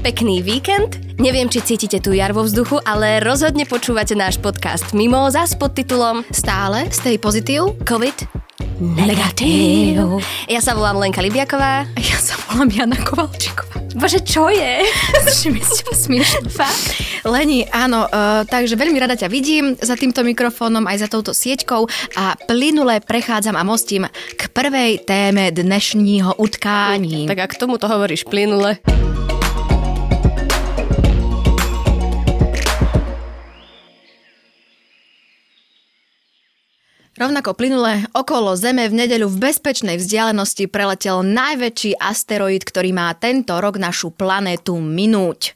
Pekný víkend. Neviem, či cítite tu jar vo vzduchu, ale rozhodne počúvate náš podcast Mimoza s podtitulom Stále stay pozitív. COVID Negatív. Ja sa volám Lenka Libiaková. A ja sa volám Jana Kovalčíková. Bože, čo je? Mi ste smiešne. Fakt? Leni, áno, uh, takže veľmi rada ťa vidím za týmto mikrofónom, aj za touto sieťkou a plynule prechádzam a mostím k prvej téme dnešního utkání. Tak a k tomu to hovoríš plynule. Rovnako plynule okolo Zeme v nedeľu v bezpečnej vzdialenosti preletel najväčší asteroid, ktorý má tento rok našu planétu minúť.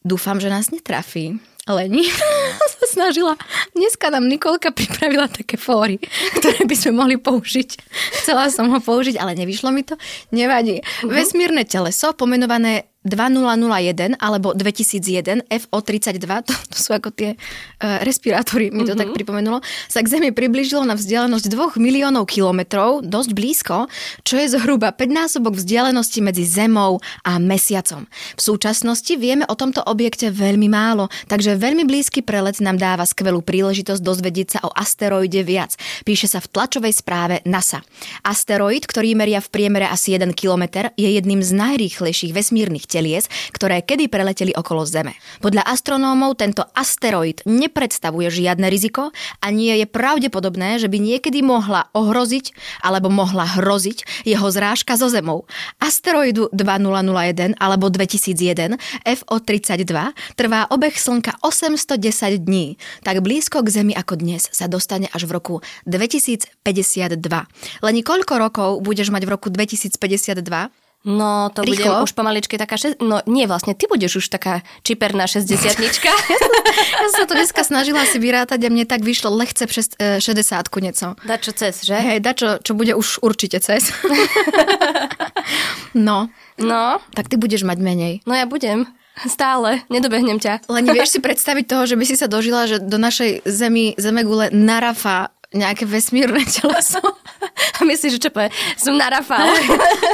Dúfam, že nás netrafí. Leni sa snažila. Dneska nám Nikolka pripravila také fóry, ktoré by sme mohli použiť. Chcela som ho použiť, ale nevyšlo mi to. Nevadí. Uh-huh. Vesmírne teleso, pomenované 2001 alebo 2001 FO32, to, to sú ako tie uh, respirátory, mi to mm-hmm. tak pripomenulo, sa k Zemi priblížilo na vzdialenosť 2 miliónov kilometrov, dosť blízko, čo je zhruba 5 násobok vzdialenosti medzi Zemou a Mesiacom. V súčasnosti vieme o tomto objekte veľmi málo, takže veľmi blízky prelet nám dáva skvelú príležitosť dozvedieť sa o asteroide viac. Píše sa v tlačovej správe NASA. Asteroid, ktorý meria v priemere asi 1 km, je jedným z najrýchlejších vesmírnych telies, ktoré kedy preleteli okolo Zeme. Podľa astronómov tento asteroid nepredstavuje žiadne riziko a nie je pravdepodobné, že by niekedy mohla ohroziť alebo mohla hroziť jeho zrážka so Zemou. Asteroidu 2001 alebo 2001 FO32 trvá obeh Slnka 810 dní. Tak blízko k Zemi ako dnes sa dostane až v roku 2052. Len koľko rokov budeš mať v roku 2052? No, to Rýchlo. bude už pomaličky taká... Šest... No, nie vlastne, ty budeš už taká čiperná 60 ja, som to dneska snažila si vyrátať a mne tak vyšlo lehce přes e, 60 nieco. Da čo cez, že? Hej, da čo, čo bude už určite cez. no. No. Tak ty budeš mať menej. No ja budem. Stále, nedobehnem ťa. Len vieš si predstaviť toho, že by si sa dožila, že do našej zemi, zemegule narafa nejaké vesmírne teleso. A myslíš, že čo povie? Som narafala.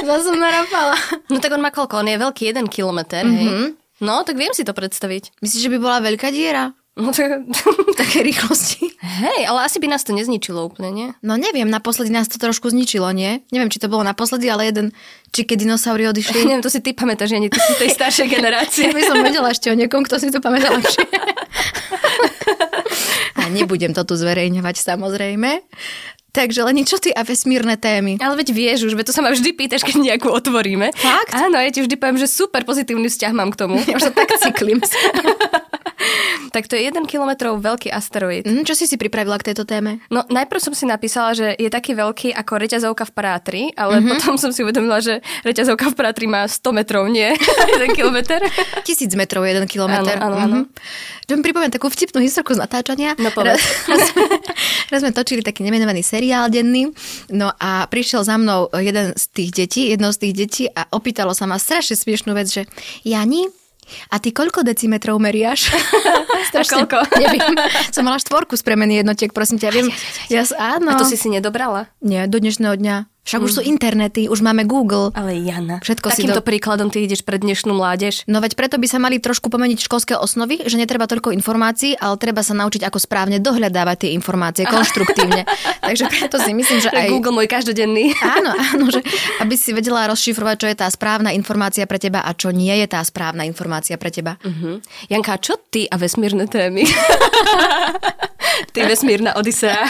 ja som narafala. No tak on má koľko? On je veľký jeden kilometr, mm-hmm. hej? No, tak viem si to predstaviť. Myslíš, že by bola veľká diera? No tak... Také rýchlosti. Hej, ale asi by nás to nezničilo úplne, nie? No neviem, naposledy nás to trošku zničilo, nie? Neviem, či to bolo naposledy, ale jeden, či keď dinosaury odišli. neviem, to si ty pamätáš, ani ty si tej staršej generácie. ja by som vedela ešte o niekom, kto si to pamätá lepšie. A nebudem to tu zverejňovať samozrejme. Takže len čo ty a vesmírne témy? Ale veď vieš už, veď to sa ma vždy pýtaš, keď nejakú otvoríme. Fakt? Áno, ja ti vždy poviem, že super pozitívny vzťah mám k tomu. Už sa tak cyklím. tak to je jeden kilometrov veľký asteroid. Mm, čo si si pripravila k tejto téme? No najprv som si napísala, že je taký veľký ako reťazovka v Prátri, ale mm-hmm. potom som si uvedomila, že reťazovka v Prátri má 100 metrov, nie 1 kilometr. Tisíc metrov jeden kilometr. Áno, áno, áno. Mm-hmm. Mi pripomiem takú vtipnú historku z natáčania. No povedz. Raz, raz sme točili taký nemenovaný seriál denný, no a prišiel za mnou jeden z tých detí, jedno z tých detí a opýtalo sa ma strašne smiešnú vec, že Jani, a ty koľko decimetrov meriaš? Strašne, koľko? Neviem. Som mala štvorku z premeny jednotiek, prosím ťa. Viem. Ja, áno. A to si si nedobrala? Nie, do dnešného dňa. Však mm. už sú internety, už máme Google. Ale Jana, Všetko takýmto si do... príkladom ty ideš pre dnešnú mládež. No veď preto by sa mali trošku pomeniť školské osnovy, že netreba toľko informácií, ale treba sa naučiť, ako správne dohľadávať tie informácie konštruktívne. Takže preto si myslím, že aj... Google môj každodenný. Áno, áno, že aby si vedela rozšifrovať, čo je tá správna informácia pre teba a čo nie je tá správna informácia pre teba. Uh-huh. Janka, čo ty a vesmírne témy? ty vesmírna odisea.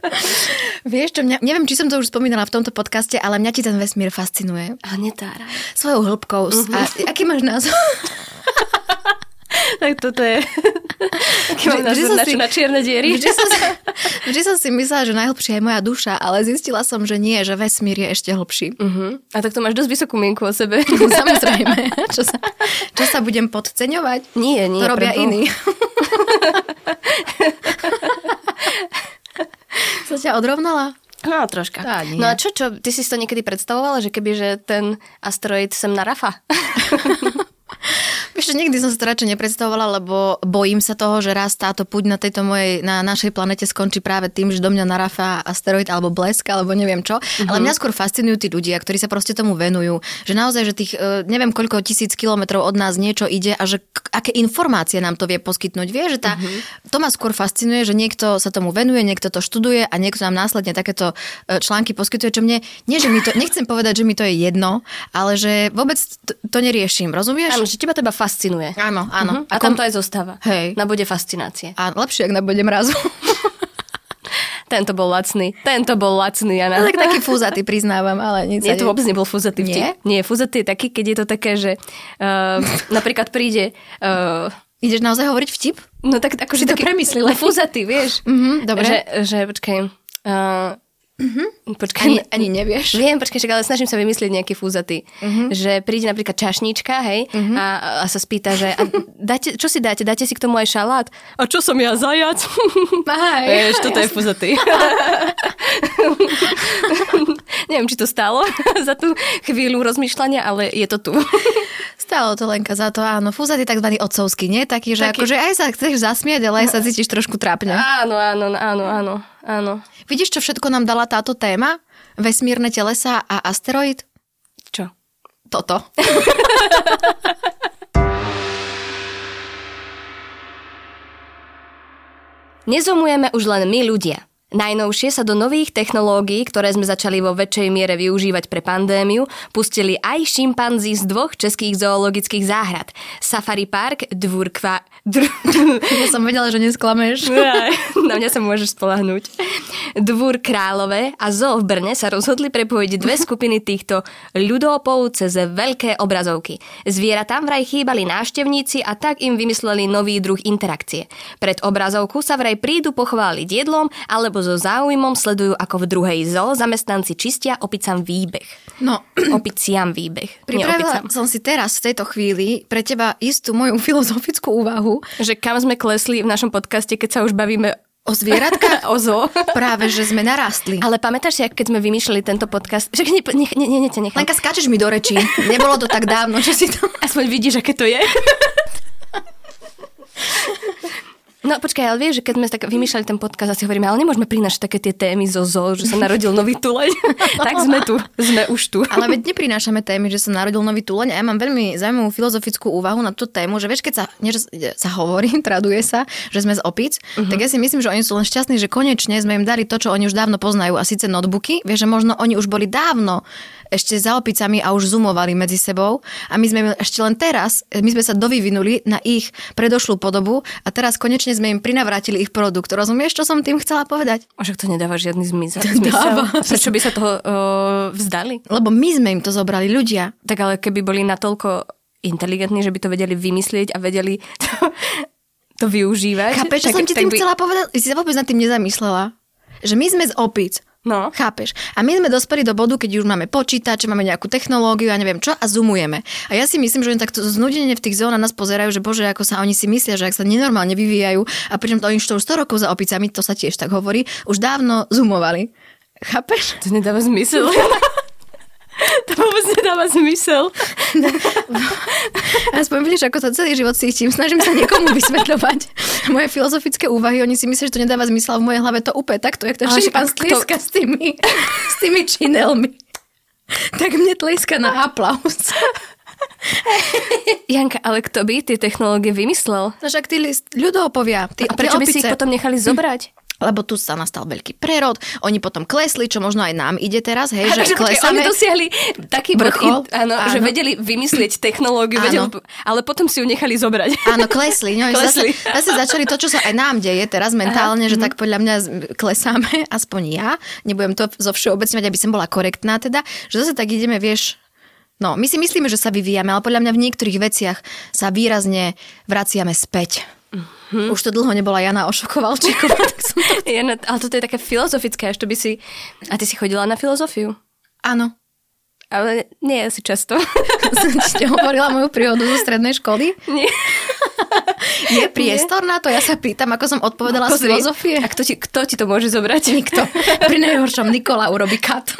Vieš čo, mňa, neviem, či som to už spomínala v tomto podcaste, ale mňa ti ten vesmír fascinuje. A netára. Svojou hĺbkou. Uh-huh. A aký máš názor? tak toto je... Aký mám názor na, si, na čierne diery? Vždy som, si, vždy som si myslela, že najhlbšia je moja duša, ale zistila som, že nie, že vesmír je ešte hlbší. Uh-huh. A tak to máš dosť vysokú mienku o sebe. No, samozrejme. Čo sa, čo sa budem podceňovať? Nie, nie. To robia prebo. iní. Som ťa odrovnala? No, troška. Tá, nie. No a čo, čo, ty si to niekedy predstavovala, že keby, že ten asteroid sem narafa? Ešte nikdy som sa to radšej nepredstavovala, lebo bojím sa toho, že raz táto púť na tejto mojej, na našej planete skončí práve tým, že do mňa narafá asteroid alebo blesk, alebo neviem čo. Mm-hmm. Ale mňa skôr fascinujú tí ľudia, ktorí sa proste tomu venujú. Že naozaj, že tých e, neviem koľko tisíc kilometrov od nás niečo ide a že aké informácie nám to vie poskytnúť. Vie, že tá, mm-hmm. to ma skôr fascinuje, že niekto sa tomu venuje, niekto to študuje a niekto nám následne takéto e, články poskytuje, čo mne, nie, že mi to, nechcem povedať, že mi to je jedno, ale že vôbec to, to neriešim, rozumieš? Áno, že teba teba fascinuje. Áno, áno. Uh-huh. A tam to aj zostáva. Hej. Na bode fascinácie. A lepšie, ak na bode mrazu. Tento bol lacný. Tento bol lacný, Jana. tak taký fúzatý, priznávam, ale nic Nie, to vôbec nebol fúzatý Nie? vtip. Nie, fúzatý je taký, keď je to také, že uh, napríklad príde... Uh, Ideš naozaj hovoriť vtip? no tak akože Si to taký premyslila. Fúzatý, vieš. Mhm, dobre. Že, že počkaj... Uh, Počkaj, Ani, ani nevieš. Viem, počkaj, však, ale snažím sa vymyslieť nejaký fúzatý. Mhm. Že príde napríklad čašníčka, hej, a, a sa spýta, že a dáte, čo si dáte? Dáte si k tomu aj šalát? A čo som ja, zajac? Aj. Vieš, toto je fúzatý. Neviem, či to stálo za tú chvíľu rozmýšľania, ale je to tu. Stalo to Lenka za to, áno. Fúzatý tzv. otcovský, nie? Taký, že Taký- akože aj sa chceš zasmiať, ale aj sa cítiš trošku trápne. Áno, áno, áno, áno, áno. Vidíš, čo všetko nám dala táto téma? Vesmírne telesa a asteroid? Čo? Toto. Nezomujeme už len my ľudia. Najnovšie sa do nových technológií, ktoré sme začali vo väčšej miere využívať pre pandémiu, pustili aj šimpanzi z dvoch českých zoologických záhrad. Safari Park, Dvúr Kva... Dr... Ja som vedela, že nesklameš. Na mňa sa môžeš spolahnúť. Dvúr Králové a Zoo v Brne sa rozhodli prepojiť dve skupiny týchto ľudopov cez veľké obrazovky. Zvieratám vraj chýbali návštevníci a tak im vymysleli nový druh interakcie. Pred obrazovku sa vraj prídu pochváliť jedlom alebo so záujmom sledujú ako v druhej zoo zamestnanci čistia opicam výbeh. No, Opiciam výbeh. Pripravila som si teraz v tejto chvíli pre teba istú moju filozofickú úvahu Že kam sme klesli v našom podcaste, keď sa už bavíme o zvieratkách. o zoo. Práve, že sme narastli. Ale pamätáš si, keď sme vymýšľali tento podcast? Ne, ne, ne, ne, ne, ne, nechám. Lenka, skáčeš mi do rečí. Nebolo to tak dávno, že si to... Aspoň vidíš, aké to je. No počkaj, ale vieš, že keď sme tak vymýšľali ten podcast, asi hovoríme, ale nemôžeme prinášať také tie témy zo zoo, že sa narodil nový tuleň. tak sme tu, sme už tu. Ale veď neprinášame témy, že sa narodil nový tuleň a ja mám veľmi zaujímavú filozofickú úvahu na tú tému, že vieš, keď sa, nie, sa hovorí, traduje sa, že sme z opic, uh-huh. tak ja si myslím, že oni sú len šťastní, že konečne sme im dali to, čo oni už dávno poznajú a síce notebooky. Vieš, že možno oni už boli dávno ešte za opicami a už zoomovali medzi sebou a my sme ešte len teraz, my sme sa dovyvinuli na ich predošlú podobu a teraz konečne sme im prinavrátili ich produkt. Rozumieš, čo som tým chcela povedať? A Však to nedáva žiadny zmysel. Dáva. Prečo by sa toho uh, vzdali? Lebo my sme im to zobrali ľudia. Tak ale keby boli natoľko inteligentní, že by to vedeli vymyslieť a vedeli to, to využívať. Chápeš, čo tak- som ti tak tým by... chcela povedať? Si sa vôbec nad tým nezamyslela. Že my sme z opic. No. Chápeš? A my sme dospeli do bodu, keď už máme počítač, máme nejakú technológiu, ja neviem čo, a zoomujeme. A ja si myslím, že oni takto znudene v tých zónach nás pozerajú, že bože, ako sa oni si myslia, že ak sa nenormálne vyvíjajú, a pričom to oni už 100 rokov za opicami, to sa tiež tak hovorí, už dávno zoomovali. Chápeš? To nedáva zmysel. to vôbec nedáva zmysel. Aspoň vidíš, ako to celý život cítim. Snažím sa niekomu vysvetľovať moje filozofické úvahy. Oni si myslia, že to nedáva zmysel v mojej hlave to úplne takto, jak Ale šimpan tliska s tými, s tými činelmi. Tak mne tliska na aplaus. Janka, ale kto by tie technológie vymyslel? No však tí list- ľudopovia, tí, A prečo by si ich potom nechali zobrať? Lebo tu sa nastal veľký prerod, oni potom klesli, čo možno aj nám ide teraz, hej, že Takže počkaj, oni klesame. dosiahli taký Vrchol? áno, Áno. že vedeli vymyslieť technológiu, Áno. vedeli, ale potom si ju nechali zobrať. Áno, klesli. No, Klesli. Zase, zase začali to, čo sa aj nám deje teraz mentálne, že mhm. tak podľa mňa klesáme, aspoň ja, nebudem to zo všeobecňovať, aby som bola korektná teda, že zase tak ideme, vieš, no, my si myslíme, že sa vyvíjame, ale podľa mňa v niektorých veciach sa výrazne vraciame späť. Mhm. Už to dlho nebola Jana Ošokovalčíková, tak som to... Je, no, ale toto je také filozofické, až to by si... A ty si chodila na filozofiu? Áno. Ale nie asi často. Som ti hovorila moju príhodu zo strednej školy. nie. Je priestor na to? Ja sa pýtam, ako som odpovedala z Pozri, filozofie. A kto ti, kto ti to môže zobrať? Nikto. Pri najhoršom Nikola urobí kat.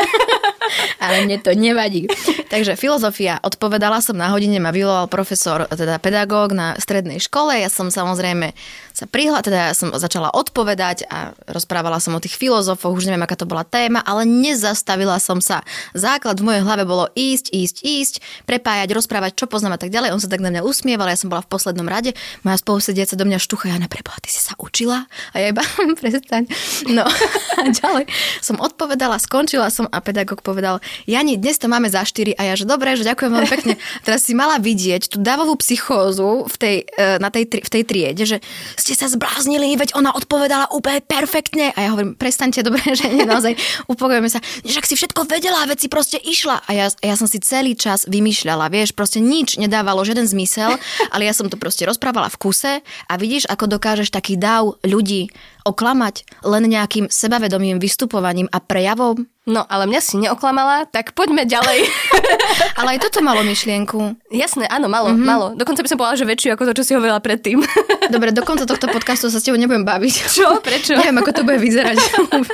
Ale mne to nevadí. Takže filozofia. Odpovedala som na hodine, ma vyvolal profesor, teda pedagóg na strednej škole. Ja som samozrejme sa prihla, teda ja som začala odpovedať a rozprávala som o tých filozofoch, už neviem, aká to bola téma, ale nezastavila som sa. Základ v mojej hlave bolo ísť, ísť, ísť, prepájať, rozprávať, čo poznám a tak ďalej. On sa tak na mňa usmieval, ja som bola v poslednom rade. Moja spolusediaca do mňa štucha, ja preboha, ty si sa učila? A ja iba, prestaň. No a ďalej som odpovedala, skončila som a pedagóg povedal, Jani, dnes to máme za 4 a ja, že dobre, že ďakujem veľmi pekne. Teraz si mala vidieť tú davovú psychózu v tej, e, na tej, v tej triede, že ste sa zbláznili, veď ona odpovedala úplne perfektne. A ja hovorím, prestaňte, dobre, že nie, naozaj upokojujeme sa. Že ak si všetko vedela, veci proste išla. A ja, ja som si celý čas vymýšľala, vieš, proste nič nedávalo, žiaden zmysel, ale ja som to proste rozprávala v kuse a vidíš, ako dokážeš taký dáv ľudí oklamať len nejakým sebavedomým vystupovaním a prejavom? No, ale mňa si neoklamala, tak poďme ďalej. ale aj toto malo myšlienku. Jasné, áno, malo, mm-hmm. malo. Dokonca by som povedala, že väčšiu ako to, čo si hovorila predtým. Dobre, do konca tohto podcastu sa s tebou nebudem baviť. Čo? Prečo? Neviem, ako to bude vyzerať.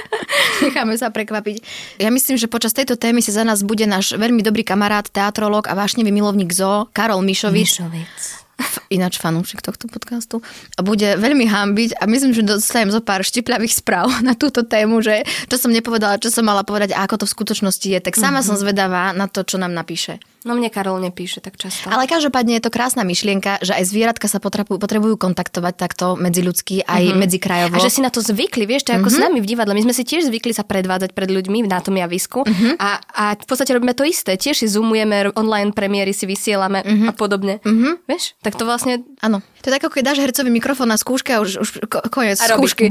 Necháme sa prekvapiť. Ja myslím, že počas tejto témy si za nás bude náš veľmi dobrý kamarát, teatrolog a vášnevý milovník zo, Karol Mišovič. Mišovic ináč fanúšik tohto podcastu, a bude veľmi hambiť a myslím, že dostanem zo pár štipľavých správ na túto tému, že čo som nepovedala, čo som mala povedať a ako to v skutočnosti je. Tak sama mm-hmm. som zvedavá na to, čo nám napíše. No mne Karol nepíše tak často. Ale každopádne je to krásna myšlienka, že aj zvieratka sa potrebujú, potrebujú kontaktovať takto medzi ľudský aj mm-hmm. medzi krajovo. A že si na to zvykli, vieš, to je ako mm-hmm. s nami v divadle. My sme si tiež zvykli sa predvádzať pred ľuďmi na tom javisku mm-hmm. a, a v podstate robíme to isté. Tiež si zoomujeme, online premiéry si vysielame mm-hmm. a podobne. Mm-hmm. Vieš, tak to vlastne... Áno. To je tak, ako keď dáš hercovi mikrofón na skúške a už, už koniec a skúšky.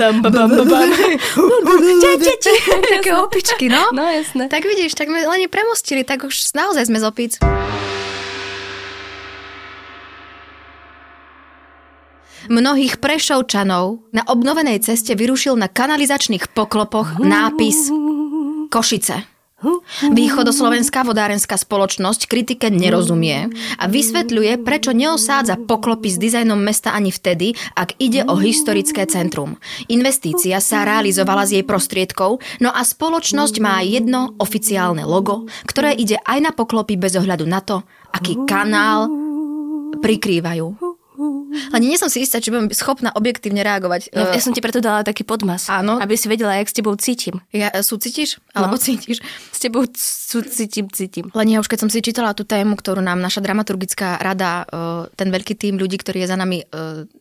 Také opičky, no. No jasné. Tak vidíš, tak my len premostili, tak už naozaj sme z opic. Mnohých prešovčanov na obnovenej ceste vyrušil na kanalizačných poklopoch nápis Košice. Východoslovenská vodárenská spoločnosť kritike nerozumie a vysvetľuje, prečo neosádza poklopy s dizajnom mesta ani vtedy, ak ide o historické centrum. Investícia sa realizovala z jej prostriedkov, no a spoločnosť má jedno oficiálne logo, ktoré ide aj na poklopy bez ohľadu na to, aký kanál prikrývajú. Len nie som si istá, či budem schopná objektívne reagovať. Ja, ja som ti preto dala taký podmas. Áno. Aby si vedela, jak s tebou cítim. Ja, e, súcitíš? Alebo no. cítiš? S tebou súcitím, cítim. Len ja už keď som si čítala tú tému, ktorú nám naša dramaturgická rada, e, ten veľký tým ľudí, ktorý je za nami,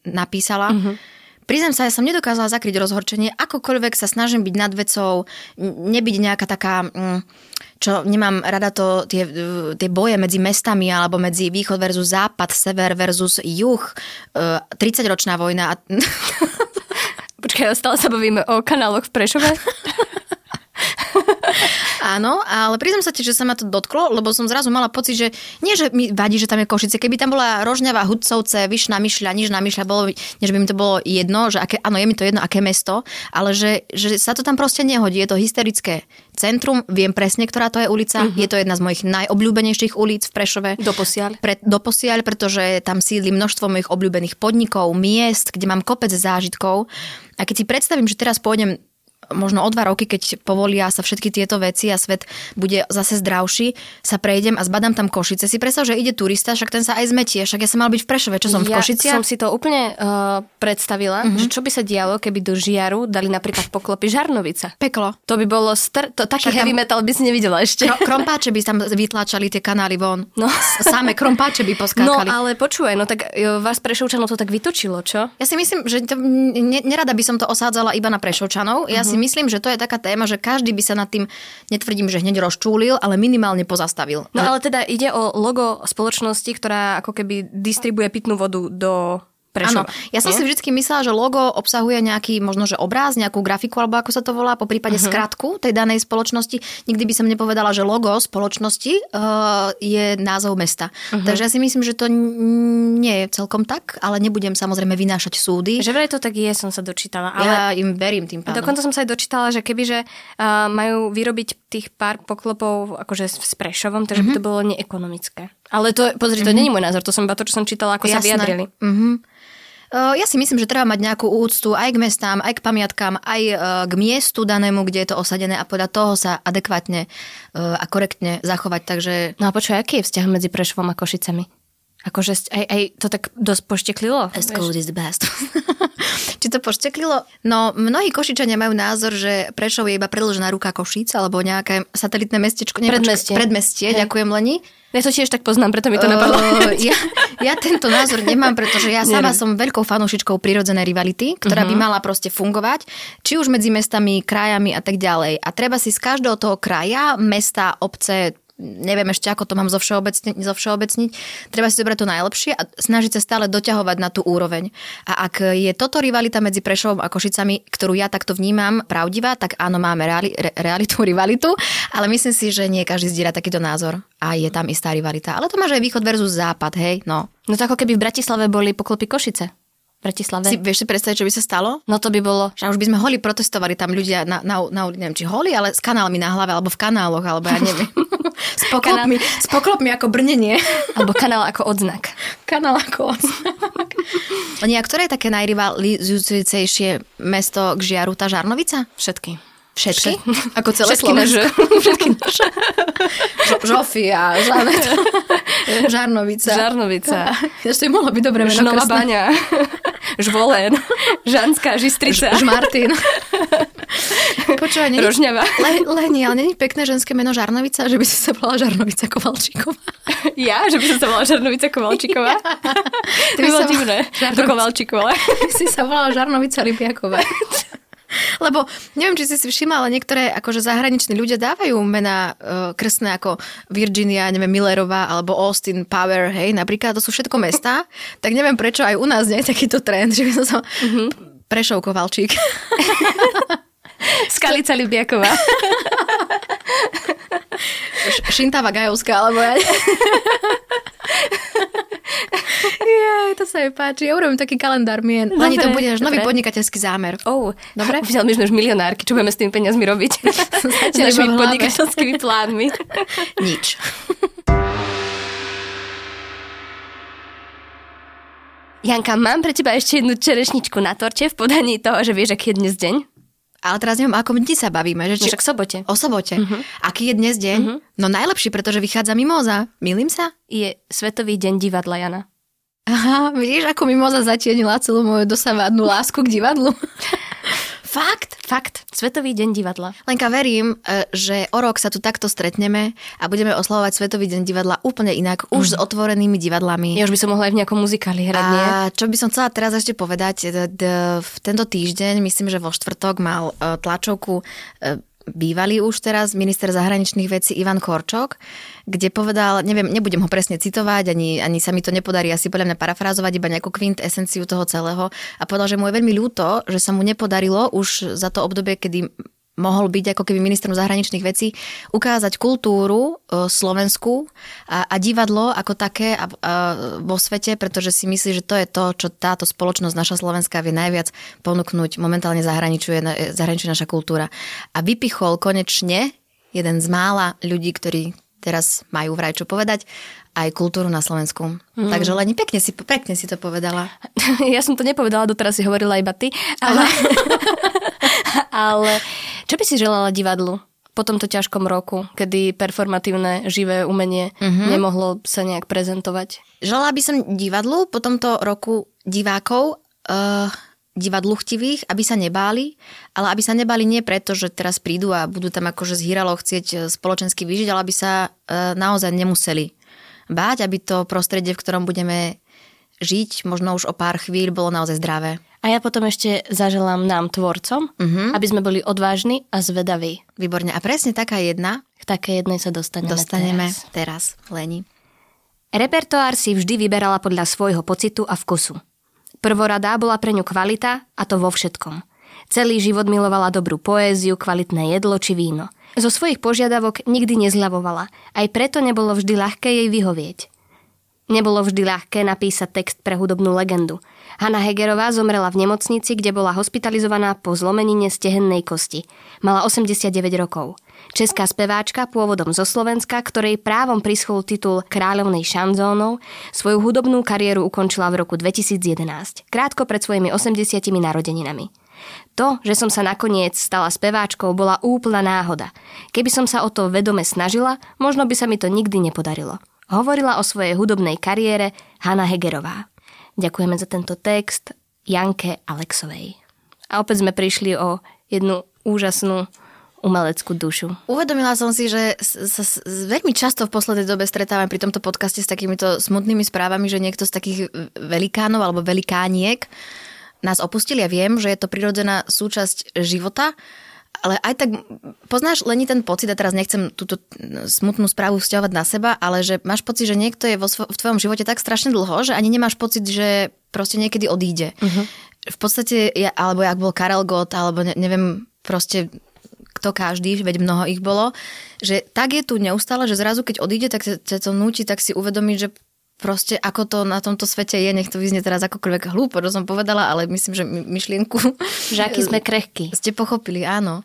napísala, mm-hmm Priznám sa, ja som nedokázala zakryť rozhorčenie, akokoľvek sa snažím byť nad vecou, nebyť nejaká taká, mm, čo nemám rada to, tie, tie boje medzi mestami alebo medzi východ versus západ, sever versus juh, 30-ročná vojna. A... Počkaj, stále sa bavíme o kanáloch v Prešove? Áno, ale priznám sa ti, že sa ma to dotklo, lebo som zrazu mala pocit, že nie, že mi vadí, že tam je Košice. Keby tam bola Rožňava, Hudcovce, Vyšná Myšľa, Nižná Myšľa, bolo, nie, že by mi to bolo jedno, že aké, áno, je mi to jedno, aké mesto, ale že, že sa to tam proste nehodí. Je to hysterické centrum, viem presne, ktorá to je ulica. Uh-huh. Je to jedna z mojich najobľúbenejších ulic v Prešove. Doposiaľ. Pre, doposiaľ, pretože tam sídli množstvo mojich obľúbených podnikov, miest, kde mám kopec zážitkov. A keď si predstavím, že teraz pôjdem možno o dva roky, keď povolia sa všetky tieto veci a svet bude zase zdravší, sa prejdem a zbadám tam Košice. Si predstav, že ide turista, však ten sa aj zmetie, však ja som mal byť v Prešove, čo som ja v Košici. som si to úplne uh, predstavila, uh-huh. že čo by sa dialo, keby do Žiaru dali napríklad poklopy Žarnovica. Peklo. To by bolo, str- to, taký však heavy tam... metal by si nevidela ešte. Kro- krompáče by tam vytláčali tie kanály von. No. Samé krompáče by poskákali. No ale počúvaj, no tak jo, vás Prešovčanov to tak vytočilo, čo? Ja si myslím, že to, ne, nerada by som to osádzala iba na Prešovčanov. Ja uh-huh. si myslím, že to je taká téma, že každý by sa nad tým, netvrdím, že hneď rozčúlil, ale minimálne pozastavil. No ale teda ide o logo spoločnosti, ktorá ako keby distribuje pitnú vodu do Prešova. Áno, ja som nie? si vždy myslela, že logo obsahuje nejaký možno, že obráz, nejakú grafiku, alebo ako sa to volá, po prípade uh-huh. skratku tej danej spoločnosti. Nikdy by som nepovedala, že logo spoločnosti uh, je názov mesta. Uh-huh. Takže ja si myslím, že to nie je celkom tak, ale nebudem samozrejme vynášať súdy. Že vraj to tak je, som sa dočítala. Ale ja im verím tým pádom. Dokonca som sa aj dočítala, že kebyže uh, majú vyrobiť tých pár poklopov akože s Prešovom, takže uh-huh. by to bolo neekonomické. Ale to, pozri, to uh-huh. není môj názor, to som iba to, čo som čítala, ako Jasné. sa vyjadrili. Uh-huh. Ja si myslím, že treba mať nejakú úctu aj k mestám, aj k pamiatkám, aj e, k miestu danému, kde je to osadené a podľa toho sa adekvátne e, a korektne zachovať. Takže... No a počuj, aký je vzťah medzi Prešovom a Košicami? Akože aj, aj to tak dosť pošteklilo? As cold is the best. Či to pošteklilo? No, mnohí Košičania majú názor, že Prešov je iba predložená ruka Košic alebo nejaké satelitné mestečko. Nie, predmestie. Predmestie, hey. ďakujem Leni. Ja to tiež tak poznám, preto mi to napadlo. Uh, ja, ja tento názor nemám, pretože ja sama som veľkou fanúšičkou prírodzenej rivality, ktorá uh-huh. by mhm. mala proste fungovať, či už medzi mestami, krajami a tak ďalej. A treba si z každého toho kraja, mesta, obce, neviem ešte, ako to mám zo všeobecniť. Treba si zobrať to najlepšie a snažiť sa stále doťahovať na tú úroveň. A ak je toto rivalita medzi Prešovom a Košicami, ktorú ja takto vnímam, pravdivá, tak áno, máme reali, re, realitu, rivalitu, ale myslím si, že nie každý zdieľa takýto názor a je tam istá rivalita. Ale to máš aj východ versus západ, hej, no. No to ako keby v Bratislave boli poklopy Košice. Bratislave. Si vieš si predstaviť, čo by sa stalo? No to by bolo. Že už by sme holi protestovali tam ľudia na, na, na, neviem, či holi, ale s kanálmi na hlave, alebo v kanáloch, alebo ja neviem. s, poklopmi, kanál... s poklopmi ako brnenie. alebo kanál ako odznak. Kanál ako odznak. Oni, a ktoré je také najrivalizujúcejšie mesto k žiaru? Tá Žarnovica? Všetky. Všetky? Ako celé Všetky naše. Všetky naše. Žofia, Žanet. Žarnovica. Žarnovica. Ešte mohlo byť dobre meno Žnova baňa. Žvolen. Žanská žistrica. Žmartin. Počúvaj, není... Rožňava. Le, Leni, ale není pekné ženské meno Žarnovica, že by si sa volala Žarnovica Kovalčíková. Ja? Že by som sa volala Žarnovica Kovalčíková? Ty by bolo divné. Žarnovica. Kovalčíková. Ty si sa volala Žarnovica Rybiaková. Lebo neviem, či si si všimla, ale niektoré akože zahraniční ľudia dávajú mená uh, krstné ako Virginia, neviem, Millerová alebo Austin Power, hej, napríklad to sú všetko mesta. tak neviem, prečo aj u nás nie je takýto trend, že by som sa... Mm-hmm. Prešov Kovalčík. Skalica Libiaková. Šintava Gajovská, alebo ja sa mi páči. Ja urobím taký kalendár mien. Dobre, Ani to bude až nový podnikateľský zámer. Oh, dobre? Videl, my sme už milionárky. Čo budeme s tými peniazmi robiť? s našimi podnikateľskými plánmi. Nič. Janka, mám pre teba ešte jednu čerešničku na torte v podaní toho, že vieš, aký je dnes deň? Ale teraz neviem, ako dni sa bavíme. Že či... Však sobote. O sobote. Uh-huh. Aký je dnes deň? Uh-huh. No najlepší, pretože vychádza mimoza. Milím sa? Je Svetový deň divadla, Jana. Aha, vidíš, ako mimoza zatienila celú moju dosávadnú lásku k divadlu? Fakt? Fakt. Svetový deň divadla. Lenka, verím, e, že o rok sa tu takto stretneme a budeme oslavovať Svetový deň divadla úplne inak, už mm. s otvorenými divadlami. Ja už by som mohla aj v nejakom muzikáli hrať, nie? A čo by som chcela teraz ešte povedať, v tento týždeň, myslím, že vo štvrtok mal e, tlačovku e, bývalý už teraz minister zahraničných vecí Ivan Korčok, kde povedal, neviem, nebudem ho presne citovať, ani, ani sa mi to nepodarí asi podľa mňa parafrázovať, iba nejakú kvint esenciu toho celého. A povedal, že mu je veľmi ľúto, že sa mu nepodarilo už za to obdobie, kedy mohol byť ako keby ministrom zahraničných vecí, ukázať kultúru e, Slovensku a, a divadlo ako také a, a, vo svete, pretože si myslí, že to je to, čo táto spoločnosť naša Slovenská vie najviac ponúknuť. Momentálne zahraničuje, zahraničuje naša kultúra. A vypichol konečne jeden z mála ľudí, ktorí teraz majú vraj čo povedať, aj kultúru na Slovensku. Mm. Takže Leni, pekne si, pekne si to povedala. Ja som to nepovedala, doteraz si hovorila iba ty, ale, ale čo by si želala divadlu? po tomto ťažkom roku, kedy performatívne živé umenie mm-hmm. nemohlo sa nejak prezentovať? Želala by som divadlu po tomto roku divákov, uh, divadlu chtivých, aby sa nebáli, ale aby sa nebáli nie preto, že teraz prídu a budú tam akože zhýralo chcieť eh, spoločensky vyžiť, ale aby sa uh, naozaj nemuseli báť, aby to prostredie, v ktorom budeme žiť, možno už o pár chvíľ, bolo naozaj zdravé. A ja potom ešte zaželám nám, tvorcom, uh-huh. aby sme boli odvážni a zvedaví. Výborne. A presne taká jedna. K také jednej sa dostaneme, dostaneme teraz. teraz. Leni. Repertoár si vždy vyberala podľa svojho pocitu a vkusu. Prvoradá bola pre ňu kvalita a to vo všetkom. Celý život milovala dobrú poéziu, kvalitné jedlo či víno. Zo svojich požiadavok nikdy nezľavovala, aj preto nebolo vždy ľahké jej vyhovieť. Nebolo vždy ľahké napísať text pre hudobnú legendu. Hanna Hegerová zomrela v nemocnici, kde bola hospitalizovaná po zlomenine stehennej kosti. Mala 89 rokov. Česká speváčka pôvodom zo Slovenska, ktorej právom prischol titul kráľovnej šanzónov, svoju hudobnú kariéru ukončila v roku 2011, krátko pred svojimi 80 narodeninami. To, že som sa nakoniec stala speváčkou, bola úplná náhoda. Keby som sa o to vedome snažila, možno by sa mi to nikdy nepodarilo hovorila o svojej hudobnej kariére Hanna Hegerová. Ďakujeme za tento text Janke Alexovej. A opäť sme prišli o jednu úžasnú umeleckú dušu. Uvedomila som si, že sa veľmi často v poslednej dobe stretávam pri tomto podcaste s takýmito smutnými správami, že niekto z takých velikánov alebo velikániek nás opustili. Ja viem, že je to prirodzená súčasť života, ale aj tak poznáš len ten pocit, a teraz nechcem túto smutnú správu vzťahovať na seba, ale že máš pocit, že niekto je vo svo- v tvojom živote tak strašne dlho, že ani nemáš pocit, že proste niekedy odíde. Uh-huh. V podstate, ja, alebo jak bol Karel Gott, alebo ne, neviem proste kto každý, veď mnoho ich bolo, že tak je tu neustále, že zrazu keď odíde, tak ťa to núti tak si uvedomiť, že proste ako to na tomto svete je, nech to vyznie teraz akokoľvek hlúpo, čo som povedala, ale myslím, že myšlienku... Že aký sme krehkí. Ste pochopili, áno.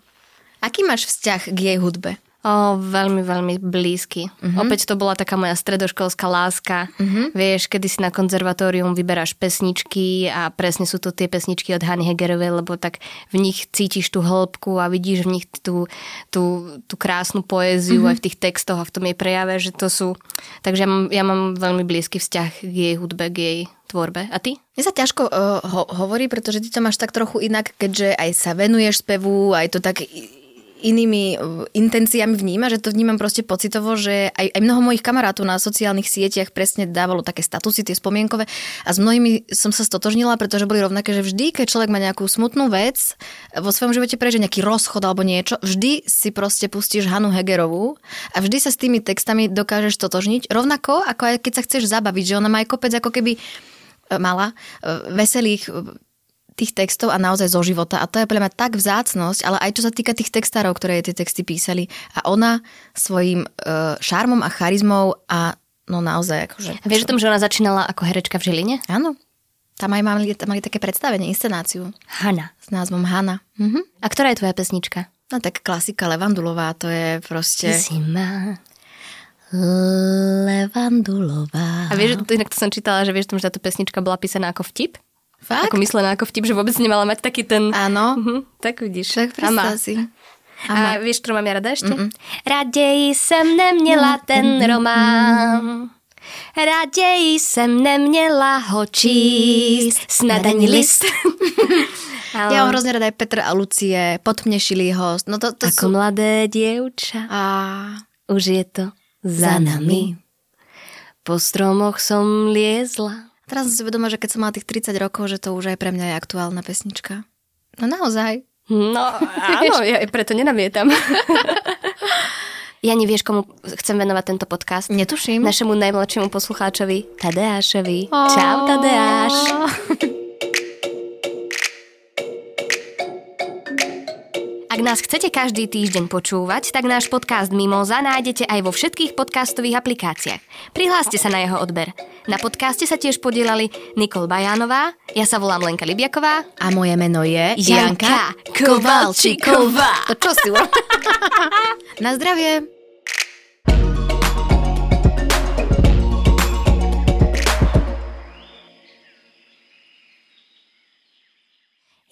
Aký máš vzťah k jej hudbe? O, veľmi, veľmi blízky. Uh-huh. Opäť to bola taká moja stredoškolská láska. Uh-huh. Vieš, kedy si na konzervatórium vyberáš pesničky a presne sú to tie pesničky od Hany Hegerovej, lebo tak v nich cítiš tú hĺbku a vidíš v nich tú, tú, tú krásnu poéziu uh-huh. aj v tých textoch a v tom jej prejave, že to sú... Takže ja mám, ja mám veľmi blízky vzťah k jej hudbe, k jej tvorbe. A ty? Mne sa ťažko uh, ho- hovorí, pretože ty to máš tak trochu inak, keďže aj sa venuješ spevu, aj to tak inými e, intenciami vníma, že to vnímam proste pocitovo, že aj, aj mnoho mojich kamarátov na sociálnych sieťach presne dávalo také statusy, tie spomienkové. A s mnohými som sa stotožnila, pretože boli rovnaké, že vždy, keď človek má nejakú smutnú vec vo svojom živote prežije nejaký rozchod alebo niečo, vždy si proste pustíš Hanu Hegerovú a vždy sa s tými textami dokážeš stotožniť, rovnako ako aj keď sa chceš zabaviť, že ona má aj kopec ako keby e, mala e, veselých tých textov a naozaj zo života. A to je pre mňa tak vzácnosť, ale aj čo sa týka tých textárov, ktoré tie texty písali. A ona svojim uh, šarmom a charizmou a no naozaj akože... A vieš o tom, že ona začínala ako herečka v Žiline? Áno. Tam aj mali, tam mali také predstavenie, inscenáciu. Hanna. S názvom Hanna. Mhm. A ktorá je tvoja pesnička? No tak klasika Levandulová, to je proste... Má Levandulová. A vieš, inak to som čítala, že vieš, že táto pesnička bola písaná ako vtip? Fakt? Ako myslená ako vtip, že vôbec nemala mať taký ten... Áno. Uh-huh, tak vidíš. Tak predstav si. A, a vieš, ktorú mám ja rada ešte? Mm-mm. Raději jsem neměla ten román. Raději jsem neměla ho číst. Snadaní list. Ale... Ja mám hrozne rada aj Petra a Lucie, potmnešili ho. No to, to Ako sú... mladé dievča. A... Už je to za nami. Po stromoch som liezla. Teraz som si vedomá, že keď som mala tých 30 rokov, že to už aj pre mňa je aktuálna pesnička. No naozaj. No áno, ja preto nenamietam. Ja nevieš, komu chcem venovať tento podcast? Netuším. Našemu najmladšiemu poslucháčovi, Tadeášovi. Oh. Čau, Tadeáš. Ak nás chcete každý týždeň počúvať, tak náš podcast Mimoza nájdete aj vo všetkých podcastových aplikáciách. Prihláste sa na jeho odber. Na podcaste sa tiež podielali Nikol Bajánová, ja sa volám Lenka Libiaková a moje meno je Janka Kovalčiková. To čo si? na zdravie.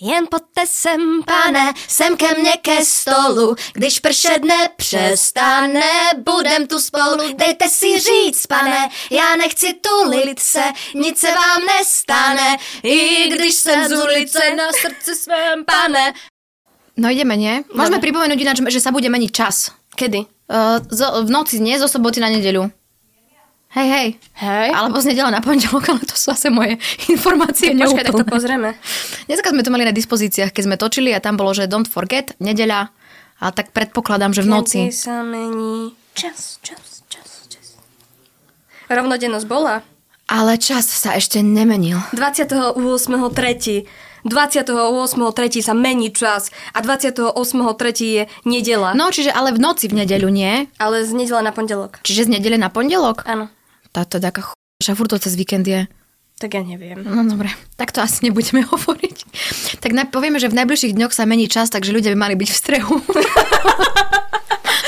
Jen pojďte sem, pane, sem ke mně ke stolu, když pršet nepřestane, budem tu spolu, dejte si říct, pane, já nechci tulit se, nic se vám nestane, i když jsem z ulice na srdci svém, pane. No ideme, nie? Môžeme no. pripomenúť ináč, že sa bude meniť čas. Kedy? Uh, zo, v noci, nie? Zo soboty na nedeľu. Hej, hej. Hej. Alebo z nedela na pondelok, ale to sú zase moje informácie Počkaj, tak to pozrieme. Dneska sme to mali na dispozíciách, keď sme točili a tam bolo, že don't forget, nedeľa. A tak predpokladám, že v noci. Kedy sa mení čas, čas, čas, čas. Rovnodennosť bola. Ale čas sa ešte nemenil. 28.3. 28.3. sa mení čas a 28.3. je nedela. No, čiže ale v noci v nedeľu nie. Ale z nedela na pondelok. Čiže z nedele na pondelok? Áno. Táto taká Že furt to cez víkend je. Tak ja neviem. No dobre, tak to asi nebudeme hovoriť. Tak na, povieme, že v najbližších dňoch sa mení čas, takže ľudia by mali byť v strehu.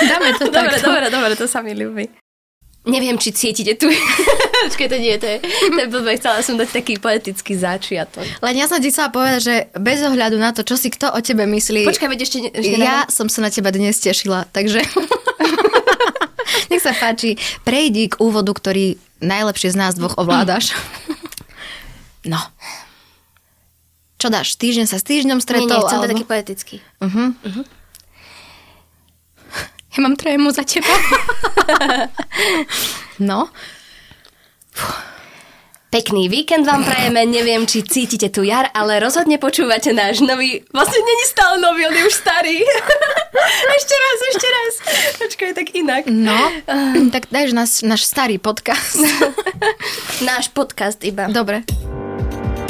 Dáme to Dobre, takto. dobre, dobre, to sa mi ľúbi. Neviem, či cítite tu. Počkaj, to nie, to je, to je blbé. Chcela som dať taký poetický začiatok. Len ja som ti chcela povedať, že bez ohľadu na to, čo si kto o tebe myslí, Počkaj, veď ešte, ne- ešte ja som sa na teba dnes tešila, takže nech sa páči, prejdi k úvodu, ktorý najlepšie z nás dvoch ovládaš. No. Čo dáš? Týždeň sa s týždňom Nie, stretol? nie, chcem to alebo- taký poetický. Ja mám trému za teba. no. Pekný víkend vám prajeme, neviem, či cítite tu jar, ale rozhodne počúvate náš nový, vlastne není stále nový, on je už starý. ešte raz, ešte raz. Počkaj, tak inak. No, tak dajš náš, náš starý podcast. Náš podcast iba. Dobre.